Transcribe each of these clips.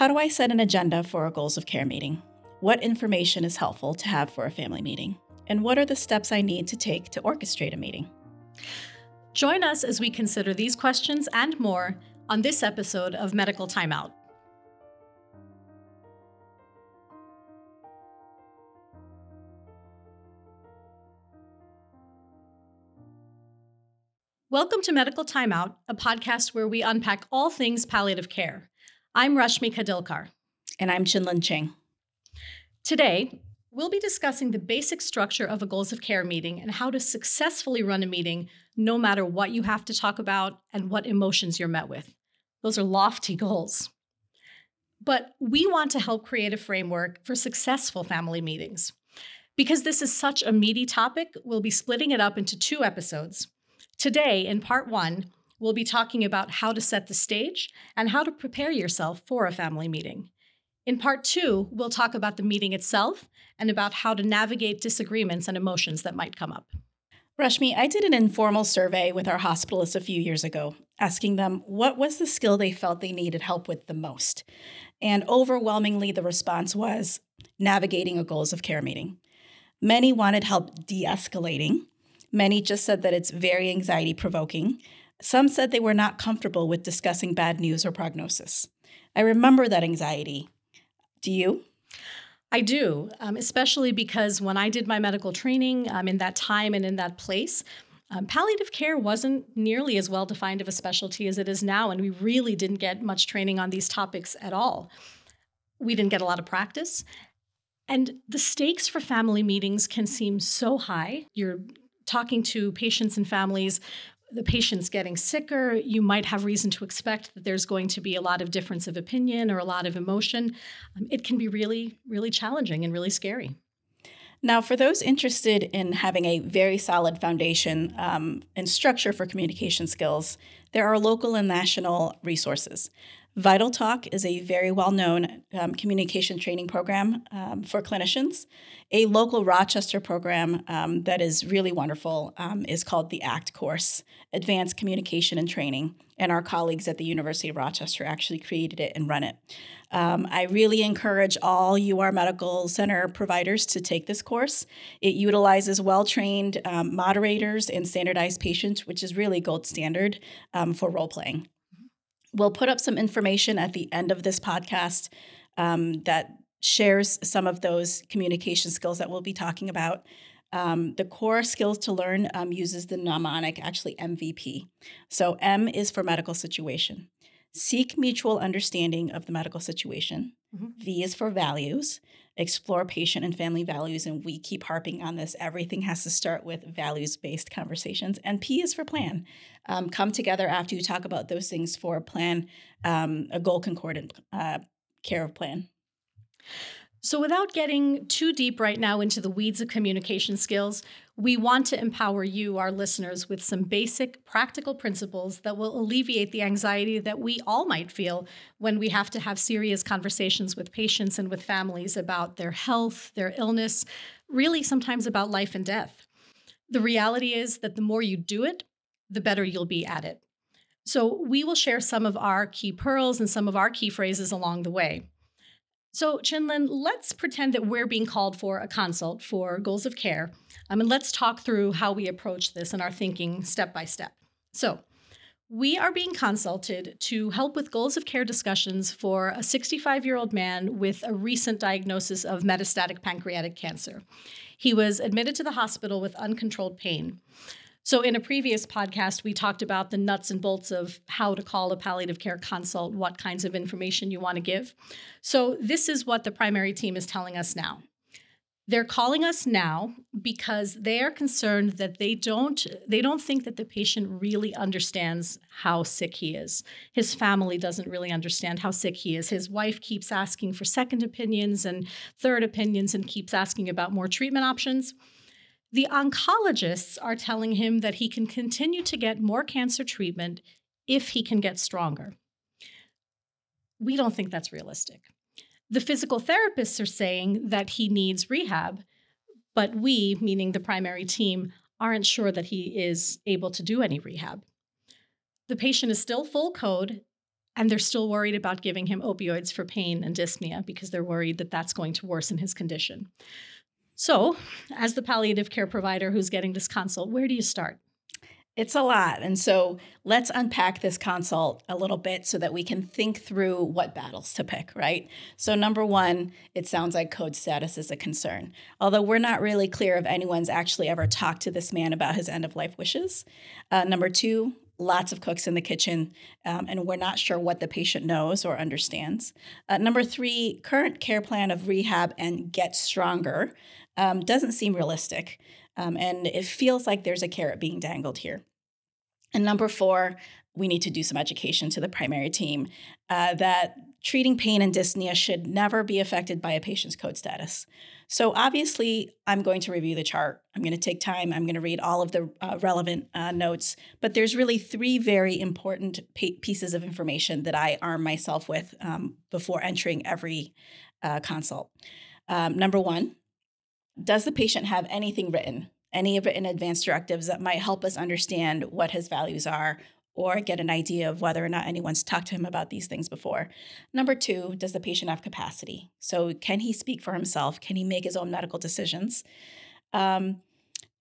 How do I set an agenda for a goals of care meeting? What information is helpful to have for a family meeting? And what are the steps I need to take to orchestrate a meeting? Join us as we consider these questions and more on this episode of Medical Timeout. Welcome to Medical Timeout, a podcast where we unpack all things palliative care. I'm Rashmi Khadilkar. And I'm Chinlin Ching. Today, we'll be discussing the basic structure of a goals of care meeting and how to successfully run a meeting no matter what you have to talk about and what emotions you're met with. Those are lofty goals. But we want to help create a framework for successful family meetings. Because this is such a meaty topic, we'll be splitting it up into two episodes. Today, in part one, we'll be talking about how to set the stage and how to prepare yourself for a family meeting. In part two, we'll talk about the meeting itself and about how to navigate disagreements and emotions that might come up. Rashmi, I did an informal survey with our hospitalists a few years ago, asking them what was the skill they felt they needed help with the most. And overwhelmingly, the response was navigating a goals of care meeting. Many wanted help de escalating, Many just said that it's very anxiety provoking. Some said they were not comfortable with discussing bad news or prognosis. I remember that anxiety. Do you? I do, um, especially because when I did my medical training um, in that time and in that place, um, palliative care wasn't nearly as well defined of a specialty as it is now, and we really didn't get much training on these topics at all. We didn't get a lot of practice. And the stakes for family meetings can seem so high. You're talking to patients and families, the patient's getting sicker, you might have reason to expect that there's going to be a lot of difference of opinion or a lot of emotion. Um, it can be really, really challenging and really scary. Now, for those interested in having a very solid foundation um, and structure for communication skills, there are local and national resources. Vital Talk is a very well known um, communication training program um, for clinicians. A local Rochester program um, that is really wonderful um, is called the ACT course, Advanced Communication and Training. And our colleagues at the University of Rochester actually created it and run it. Um, I really encourage all UR Medical Center providers to take this course. It utilizes well trained um, moderators and standardized patients, which is really gold standard for role playing. We'll put up some information at the end of this podcast um, that shares some of those communication skills that we'll be talking about. Um, the core skills to learn um, uses the mnemonic, actually MVP. So M is for medical situation. Seek mutual understanding of the medical situation. Mm-hmm. V is for values explore patient and family values. And we keep harping on this. Everything has to start with values based conversations. And P is for plan. Um, come together after you talk about those things for a plan, um, a goal concordant uh, care of plan. So, without getting too deep right now into the weeds of communication skills, we want to empower you, our listeners, with some basic practical principles that will alleviate the anxiety that we all might feel when we have to have serious conversations with patients and with families about their health, their illness, really sometimes about life and death. The reality is that the more you do it, the better you'll be at it. So, we will share some of our key pearls and some of our key phrases along the way. So, Chinlin, let's pretend that we're being called for a consult for goals of care. Um, and let's talk through how we approach this and our thinking step by step. So, we are being consulted to help with goals of care discussions for a 65 year old man with a recent diagnosis of metastatic pancreatic cancer. He was admitted to the hospital with uncontrolled pain. So, in a previous podcast, we talked about the nuts and bolts of how to call a palliative care consult, what kinds of information you want to give. So, this is what the primary team is telling us now. They're calling us now because they are concerned that they don't they don't think that the patient really understands how sick he is. His family doesn't really understand how sick he is. His wife keeps asking for second opinions and third opinions and keeps asking about more treatment options. The oncologists are telling him that he can continue to get more cancer treatment if he can get stronger. We don't think that's realistic. The physical therapists are saying that he needs rehab, but we, meaning the primary team, aren't sure that he is able to do any rehab. The patient is still full code and they're still worried about giving him opioids for pain and dyspnea because they're worried that that's going to worsen his condition. So, as the palliative care provider who's getting this consult, where do you start? It's a lot. And so let's unpack this consult a little bit so that we can think through what battles to pick, right? So, number one, it sounds like code status is a concern. Although we're not really clear if anyone's actually ever talked to this man about his end of life wishes. Uh, number two, lots of cooks in the kitchen, um, and we're not sure what the patient knows or understands. Uh, number three, current care plan of rehab and get stronger um, doesn't seem realistic. Um, and it feels like there's a carrot being dangled here. And number four, we need to do some education to the primary team uh, that treating pain and dyspnea should never be affected by a patient's code status. So, obviously, I'm going to review the chart. I'm going to take time. I'm going to read all of the uh, relevant uh, notes. But there's really three very important pa- pieces of information that I arm myself with um, before entering every uh, consult. Um, number one, does the patient have anything written, any written advanced directives that might help us understand what his values are or get an idea of whether or not anyone's talked to him about these things before. Number two, does the patient have capacity? So, can he speak for himself? Can he make his own medical decisions? Um,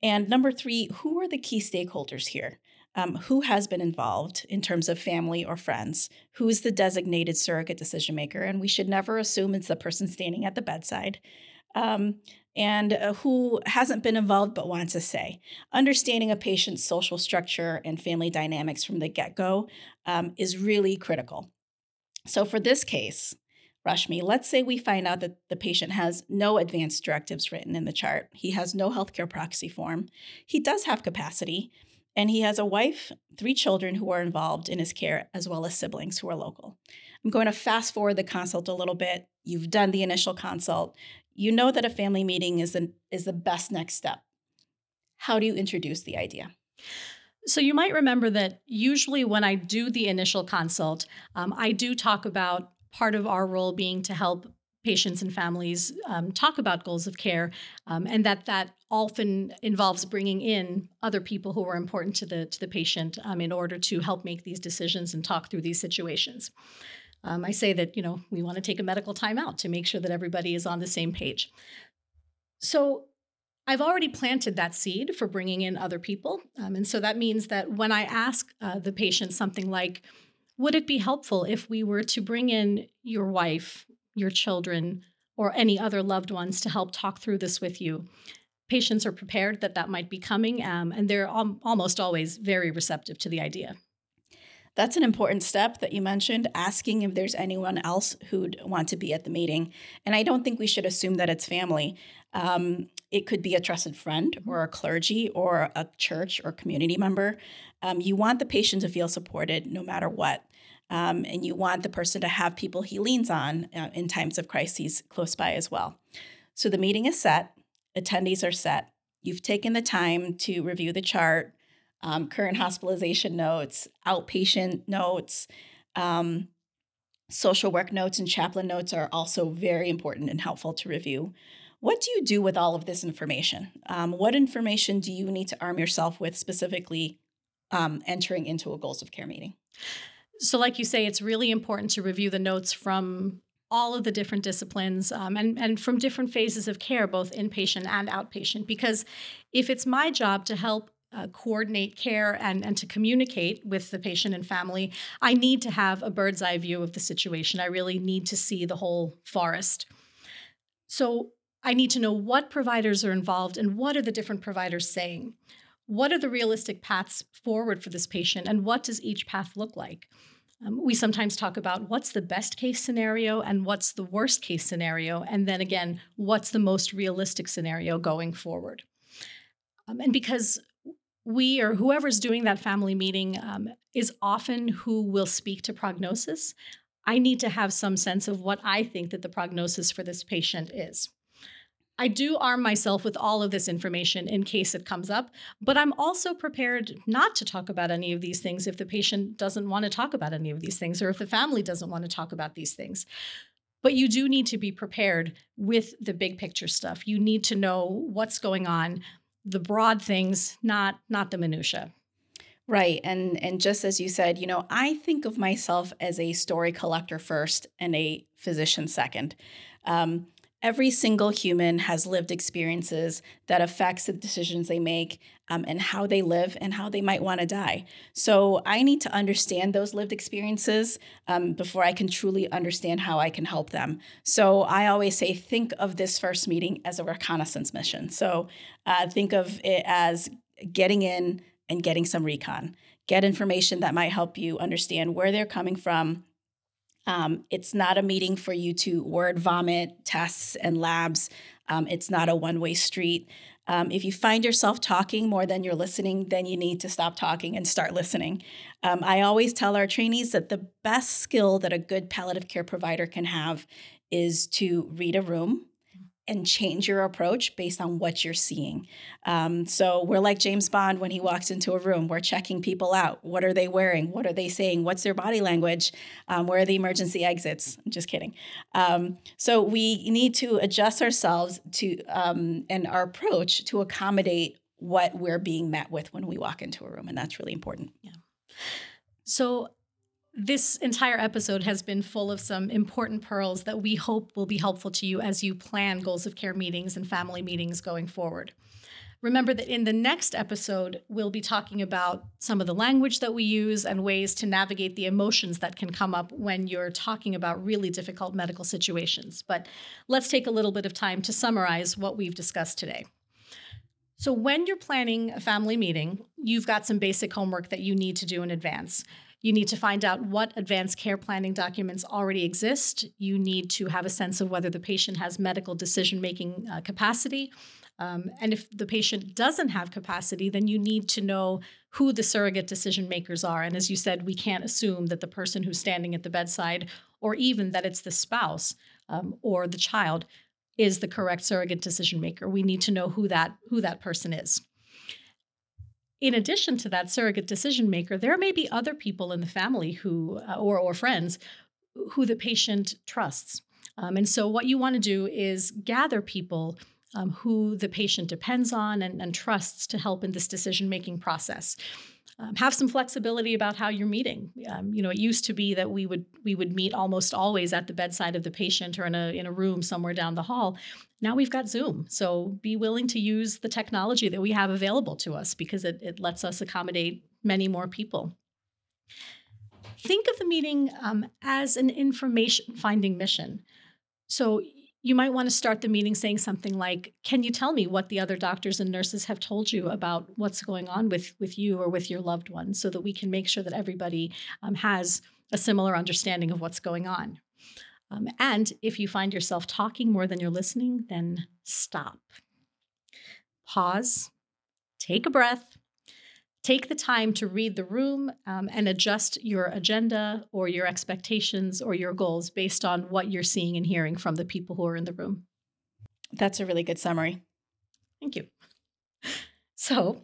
and number three, who are the key stakeholders here? Um, who has been involved in terms of family or friends? Who is the designated surrogate decision maker? And we should never assume it's the person standing at the bedside. Um, and uh, who hasn't been involved but wants a say. Understanding a patient's social structure and family dynamics from the get go um, is really critical. So, for this case, Rashmi, let's say we find out that the patient has no advanced directives written in the chart. He has no healthcare proxy form. He does have capacity, and he has a wife, three children who are involved in his care, as well as siblings who are local. I'm going to fast forward the consult a little bit. You've done the initial consult you know that a family meeting is an, is the best next step. How do you introduce the idea? So you might remember that usually when I do the initial consult, um, I do talk about part of our role being to help patients and families um, talk about goals of care, um, and that that often involves bringing in other people who are important to the to the patient um, in order to help make these decisions and talk through these situations. Um, I say that, you know, we want to take a medical timeout to make sure that everybody is on the same page. So I've already planted that seed for bringing in other people. Um, and so that means that when I ask uh, the patient something like, would it be helpful if we were to bring in your wife, your children, or any other loved ones to help talk through this with you? Patients are prepared that that might be coming, um, and they're al- almost always very receptive to the idea. That's an important step that you mentioned, asking if there's anyone else who'd want to be at the meeting. And I don't think we should assume that it's family. Um, it could be a trusted friend mm-hmm. or a clergy or a church or community member. Um, you want the patient to feel supported no matter what. Um, and you want the person to have people he leans on uh, in times of crises close by as well. So the meeting is set, attendees are set. You've taken the time to review the chart, um, current hospitalization notes, outpatient notes, um, social work notes, and chaplain notes are also very important and helpful to review. What do you do with all of this information? Um, what information do you need to arm yourself with specifically um, entering into a goals of care meeting? So, like you say, it's really important to review the notes from all of the different disciplines um, and, and from different phases of care, both inpatient and outpatient. Because if it's my job to help uh, coordinate care and, and to communicate with the patient and family, I need to have a bird's eye view of the situation. I really need to see the whole forest. So I need to know what providers are involved and what are the different providers saying. What are the realistic paths forward for this patient and what does each path look like? Um, we sometimes talk about what's the best case scenario and what's the worst case scenario, and then again, what's the most realistic scenario going forward. Um, and because we or whoever's doing that family meeting um, is often who will speak to prognosis. I need to have some sense of what I think that the prognosis for this patient is. I do arm myself with all of this information in case it comes up, but I'm also prepared not to talk about any of these things if the patient doesn't want to talk about any of these things or if the family doesn't want to talk about these things. But you do need to be prepared with the big picture stuff. You need to know what's going on, the broad things, not not the minutia. Right. And and just as you said, you know, I think of myself as a story collector first and a physician second. Um, every single human has lived experiences that affects the decisions they make um, and how they live and how they might want to die. So i need to understand those lived experiences um, before i can truly understand how i can help them. So i always say think of this first meeting as a reconnaissance mission. So uh, think of it as getting in and getting some recon. Get information that might help you understand where they're coming from um, it's not a meeting for you to word vomit tests and labs. Um, it's not a one way street. Um, if you find yourself talking more than you're listening, then you need to stop talking and start listening. Um, I always tell our trainees that the best skill that a good palliative care provider can have is to read a room and change your approach based on what you're seeing. Um, so we're like James Bond when he walks into a room. We're checking people out. What are they wearing? What are they saying? What's their body language? Um, where are the emergency exits? I'm just kidding. Um, so we need to adjust ourselves to um, and our approach to accommodate what we're being met with when we walk into a room, and that's really important. Yeah. So this entire episode has been full of some important pearls that we hope will be helpful to you as you plan goals of care meetings and family meetings going forward. Remember that in the next episode, we'll be talking about some of the language that we use and ways to navigate the emotions that can come up when you're talking about really difficult medical situations. But let's take a little bit of time to summarize what we've discussed today. So, when you're planning a family meeting, you've got some basic homework that you need to do in advance. You need to find out what advanced care planning documents already exist. You need to have a sense of whether the patient has medical decision making uh, capacity. Um, and if the patient doesn't have capacity, then you need to know who the surrogate decision makers are. And as you said, we can't assume that the person who's standing at the bedside, or even that it's the spouse um, or the child, is the correct surrogate decision maker. We need to know who that who that person is in addition to that surrogate decision maker, there may be other people in the family who, uh, or, or friends, who the patient trusts. Um, and so, what you want to do is gather people um, who the patient depends on and, and trusts to help in this decision making process um, have some flexibility about how you're meeting. Um, you know, it used to be that we would we would meet almost always at the bedside of the patient or in a in a room somewhere down the hall. Now we've got Zoom, so be willing to use the technology that we have available to us because it, it lets us accommodate many more people. Think of the meeting um, as an information finding mission. So you might want to start the meeting saying something like can you tell me what the other doctors and nurses have told you about what's going on with with you or with your loved one so that we can make sure that everybody um, has a similar understanding of what's going on? Um, and if you find yourself talking more than you're listening then stop. Pause. Take a breath take the time to read the room um, and adjust your agenda or your expectations or your goals based on what you're seeing and hearing from the people who are in the room. That's a really good summary. Thank you. So,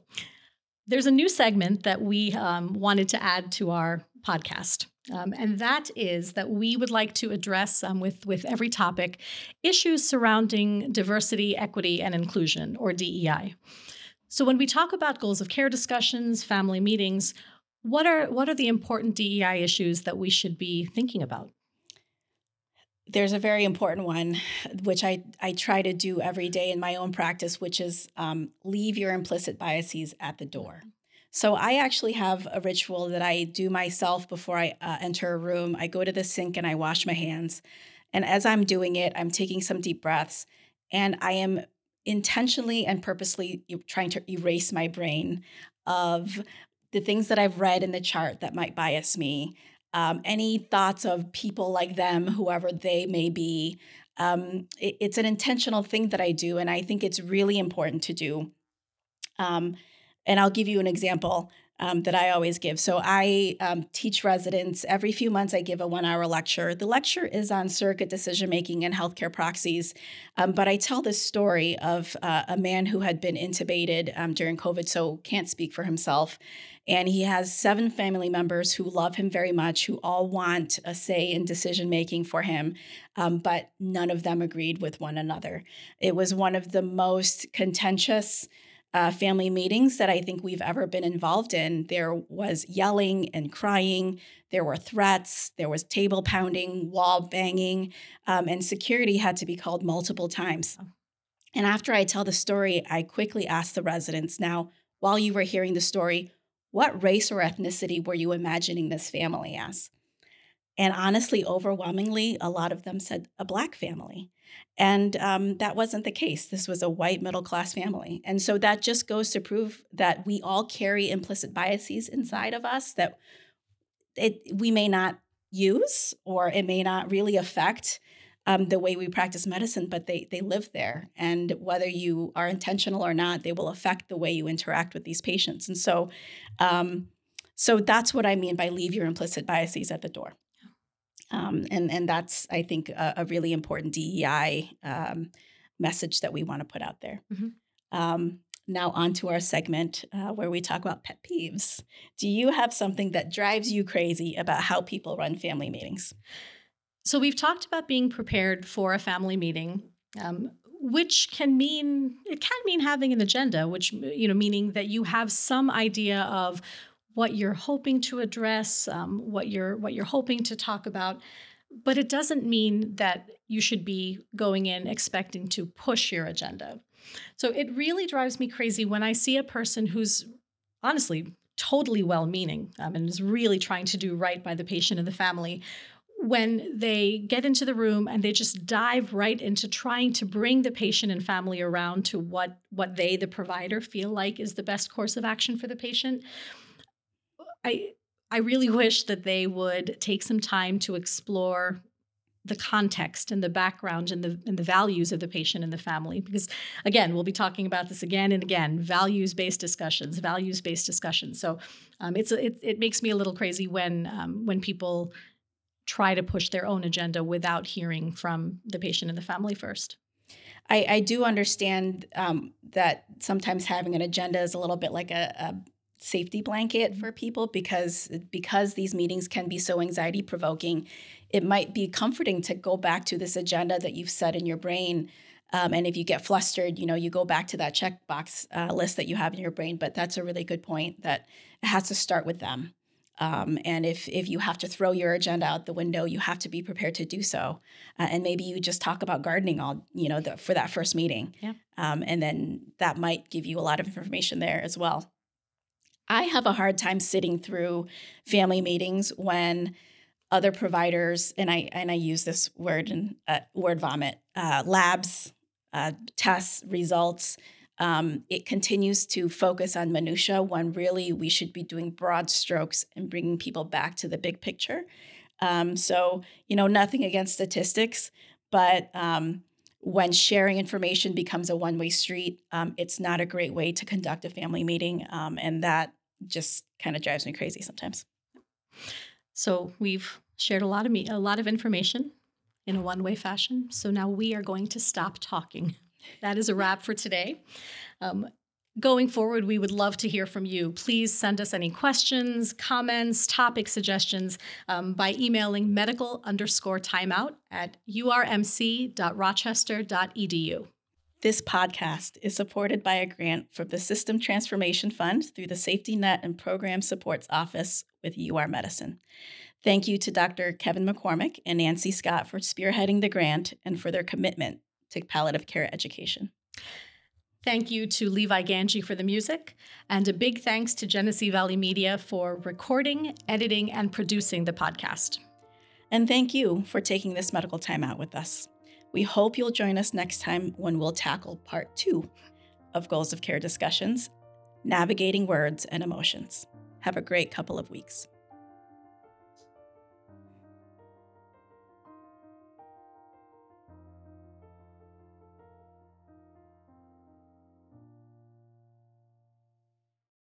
there's a new segment that we um, wanted to add to our podcast. Um, and that is that we would like to address um, with, with every topic issues surrounding diversity, equity, and inclusion, or DEI. So when we talk about goals of care discussions, family meetings, what are what are the important DEI issues that we should be thinking about? There's a very important one, which I, I try to do every day in my own practice, which is um, leave your implicit biases at the door. So I actually have a ritual that I do myself before I uh, enter a room. I go to the sink and I wash my hands. And as I'm doing it, I'm taking some deep breaths and I am intentionally and purposely trying to erase my brain of the things that I've read in the chart that might bias me, um, any thoughts of people like them, whoever they may be. Um, it, it's an intentional thing that I do, and I think it's really important to do. Um, and I'll give you an example um, that I always give. So I um, teach residents every few months. I give a one-hour lecture. The lecture is on surrogate decision making and healthcare proxies, um, but I tell this story of uh, a man who had been intubated um, during COVID, so can't speak for himself. And he has seven family members who love him very much, who all want a say in decision making for him, um, but none of them agreed with one another. It was one of the most contentious uh, family meetings that I think we've ever been involved in. There was yelling and crying, there were threats, there was table pounding, wall banging, um, and security had to be called multiple times. Oh. And after I tell the story, I quickly ask the residents now, while you were hearing the story, what race or ethnicity were you imagining this family as? And honestly, overwhelmingly, a lot of them said a Black family. And um, that wasn't the case. This was a white middle class family. And so that just goes to prove that we all carry implicit biases inside of us that it, we may not use or it may not really affect um, the way we practice medicine, but they, they live there. And whether you are intentional or not, they will affect the way you interact with these patients. And so, um, so that's what I mean by leave your implicit biases at the door. Um, and and that's I think a, a really important DEI um, message that we want to put out there. Mm-hmm. Um, now on to our segment uh, where we talk about pet peeves. Do you have something that drives you crazy about how people run family meetings? So we've talked about being prepared for a family meeting. Um, which can mean it can mean having an agenda which you know meaning that you have some idea of what you're hoping to address, um, what you're what you're hoping to talk about. But it doesn't mean that you should be going in expecting to push your agenda. So it really drives me crazy when I see a person who's honestly totally well meaning um, and is really trying to do right by the patient and the family when they get into the room and they just dive right into trying to bring the patient and family around to what what they the provider feel like is the best course of action for the patient I I really wish that they would take some time to explore the context and the background and the and the values of the patient and the family because again we'll be talking about this again and again values based discussions values based discussions. So um, it's it, it makes me a little crazy when um, when people try to push their own agenda without hearing from the patient and the family first. I, I do understand um, that sometimes having an agenda is a little bit like a, a safety blanket mm-hmm. for people because because these meetings can be so anxiety provoking it might be comforting to go back to this agenda that you've set in your brain um, and if you get flustered you know you go back to that checkbox uh, list that you have in your brain but that's a really good point that it has to start with them um, and if if you have to throw your agenda out the window, you have to be prepared to do so. Uh, and maybe you just talk about gardening all you know the, for that first meeting, yeah. um, and then that might give you a lot of information there as well. I have a hard time sitting through family meetings when other providers and I and I use this word and uh, word vomit uh, labs uh, tests results. Um, it continues to focus on minutia when really we should be doing broad strokes and bringing people back to the big picture. Um, so you know nothing against statistics, but um, when sharing information becomes a one way street, um, it's not a great way to conduct a family meeting. Um, and that just kind of drives me crazy sometimes. So we've shared a lot of me a lot of information in a one way fashion. So now we are going to stop talking. That is a wrap for today. Um, Going forward, we would love to hear from you. Please send us any questions, comments, topic suggestions um, by emailing medical underscore timeout at urmc.rochester.edu. This podcast is supported by a grant from the System Transformation Fund through the Safety Net and Program Supports Office with UR Medicine. Thank you to Dr. Kevin McCormick and Nancy Scott for spearheading the grant and for their commitment to palliative care education. Thank you to Levi Ganji for the music, and a big thanks to Genesee Valley Media for recording, editing, and producing the podcast. And thank you for taking this medical time out with us. We hope you'll join us next time when we'll tackle part two of Goals of Care discussions navigating words and emotions. Have a great couple of weeks.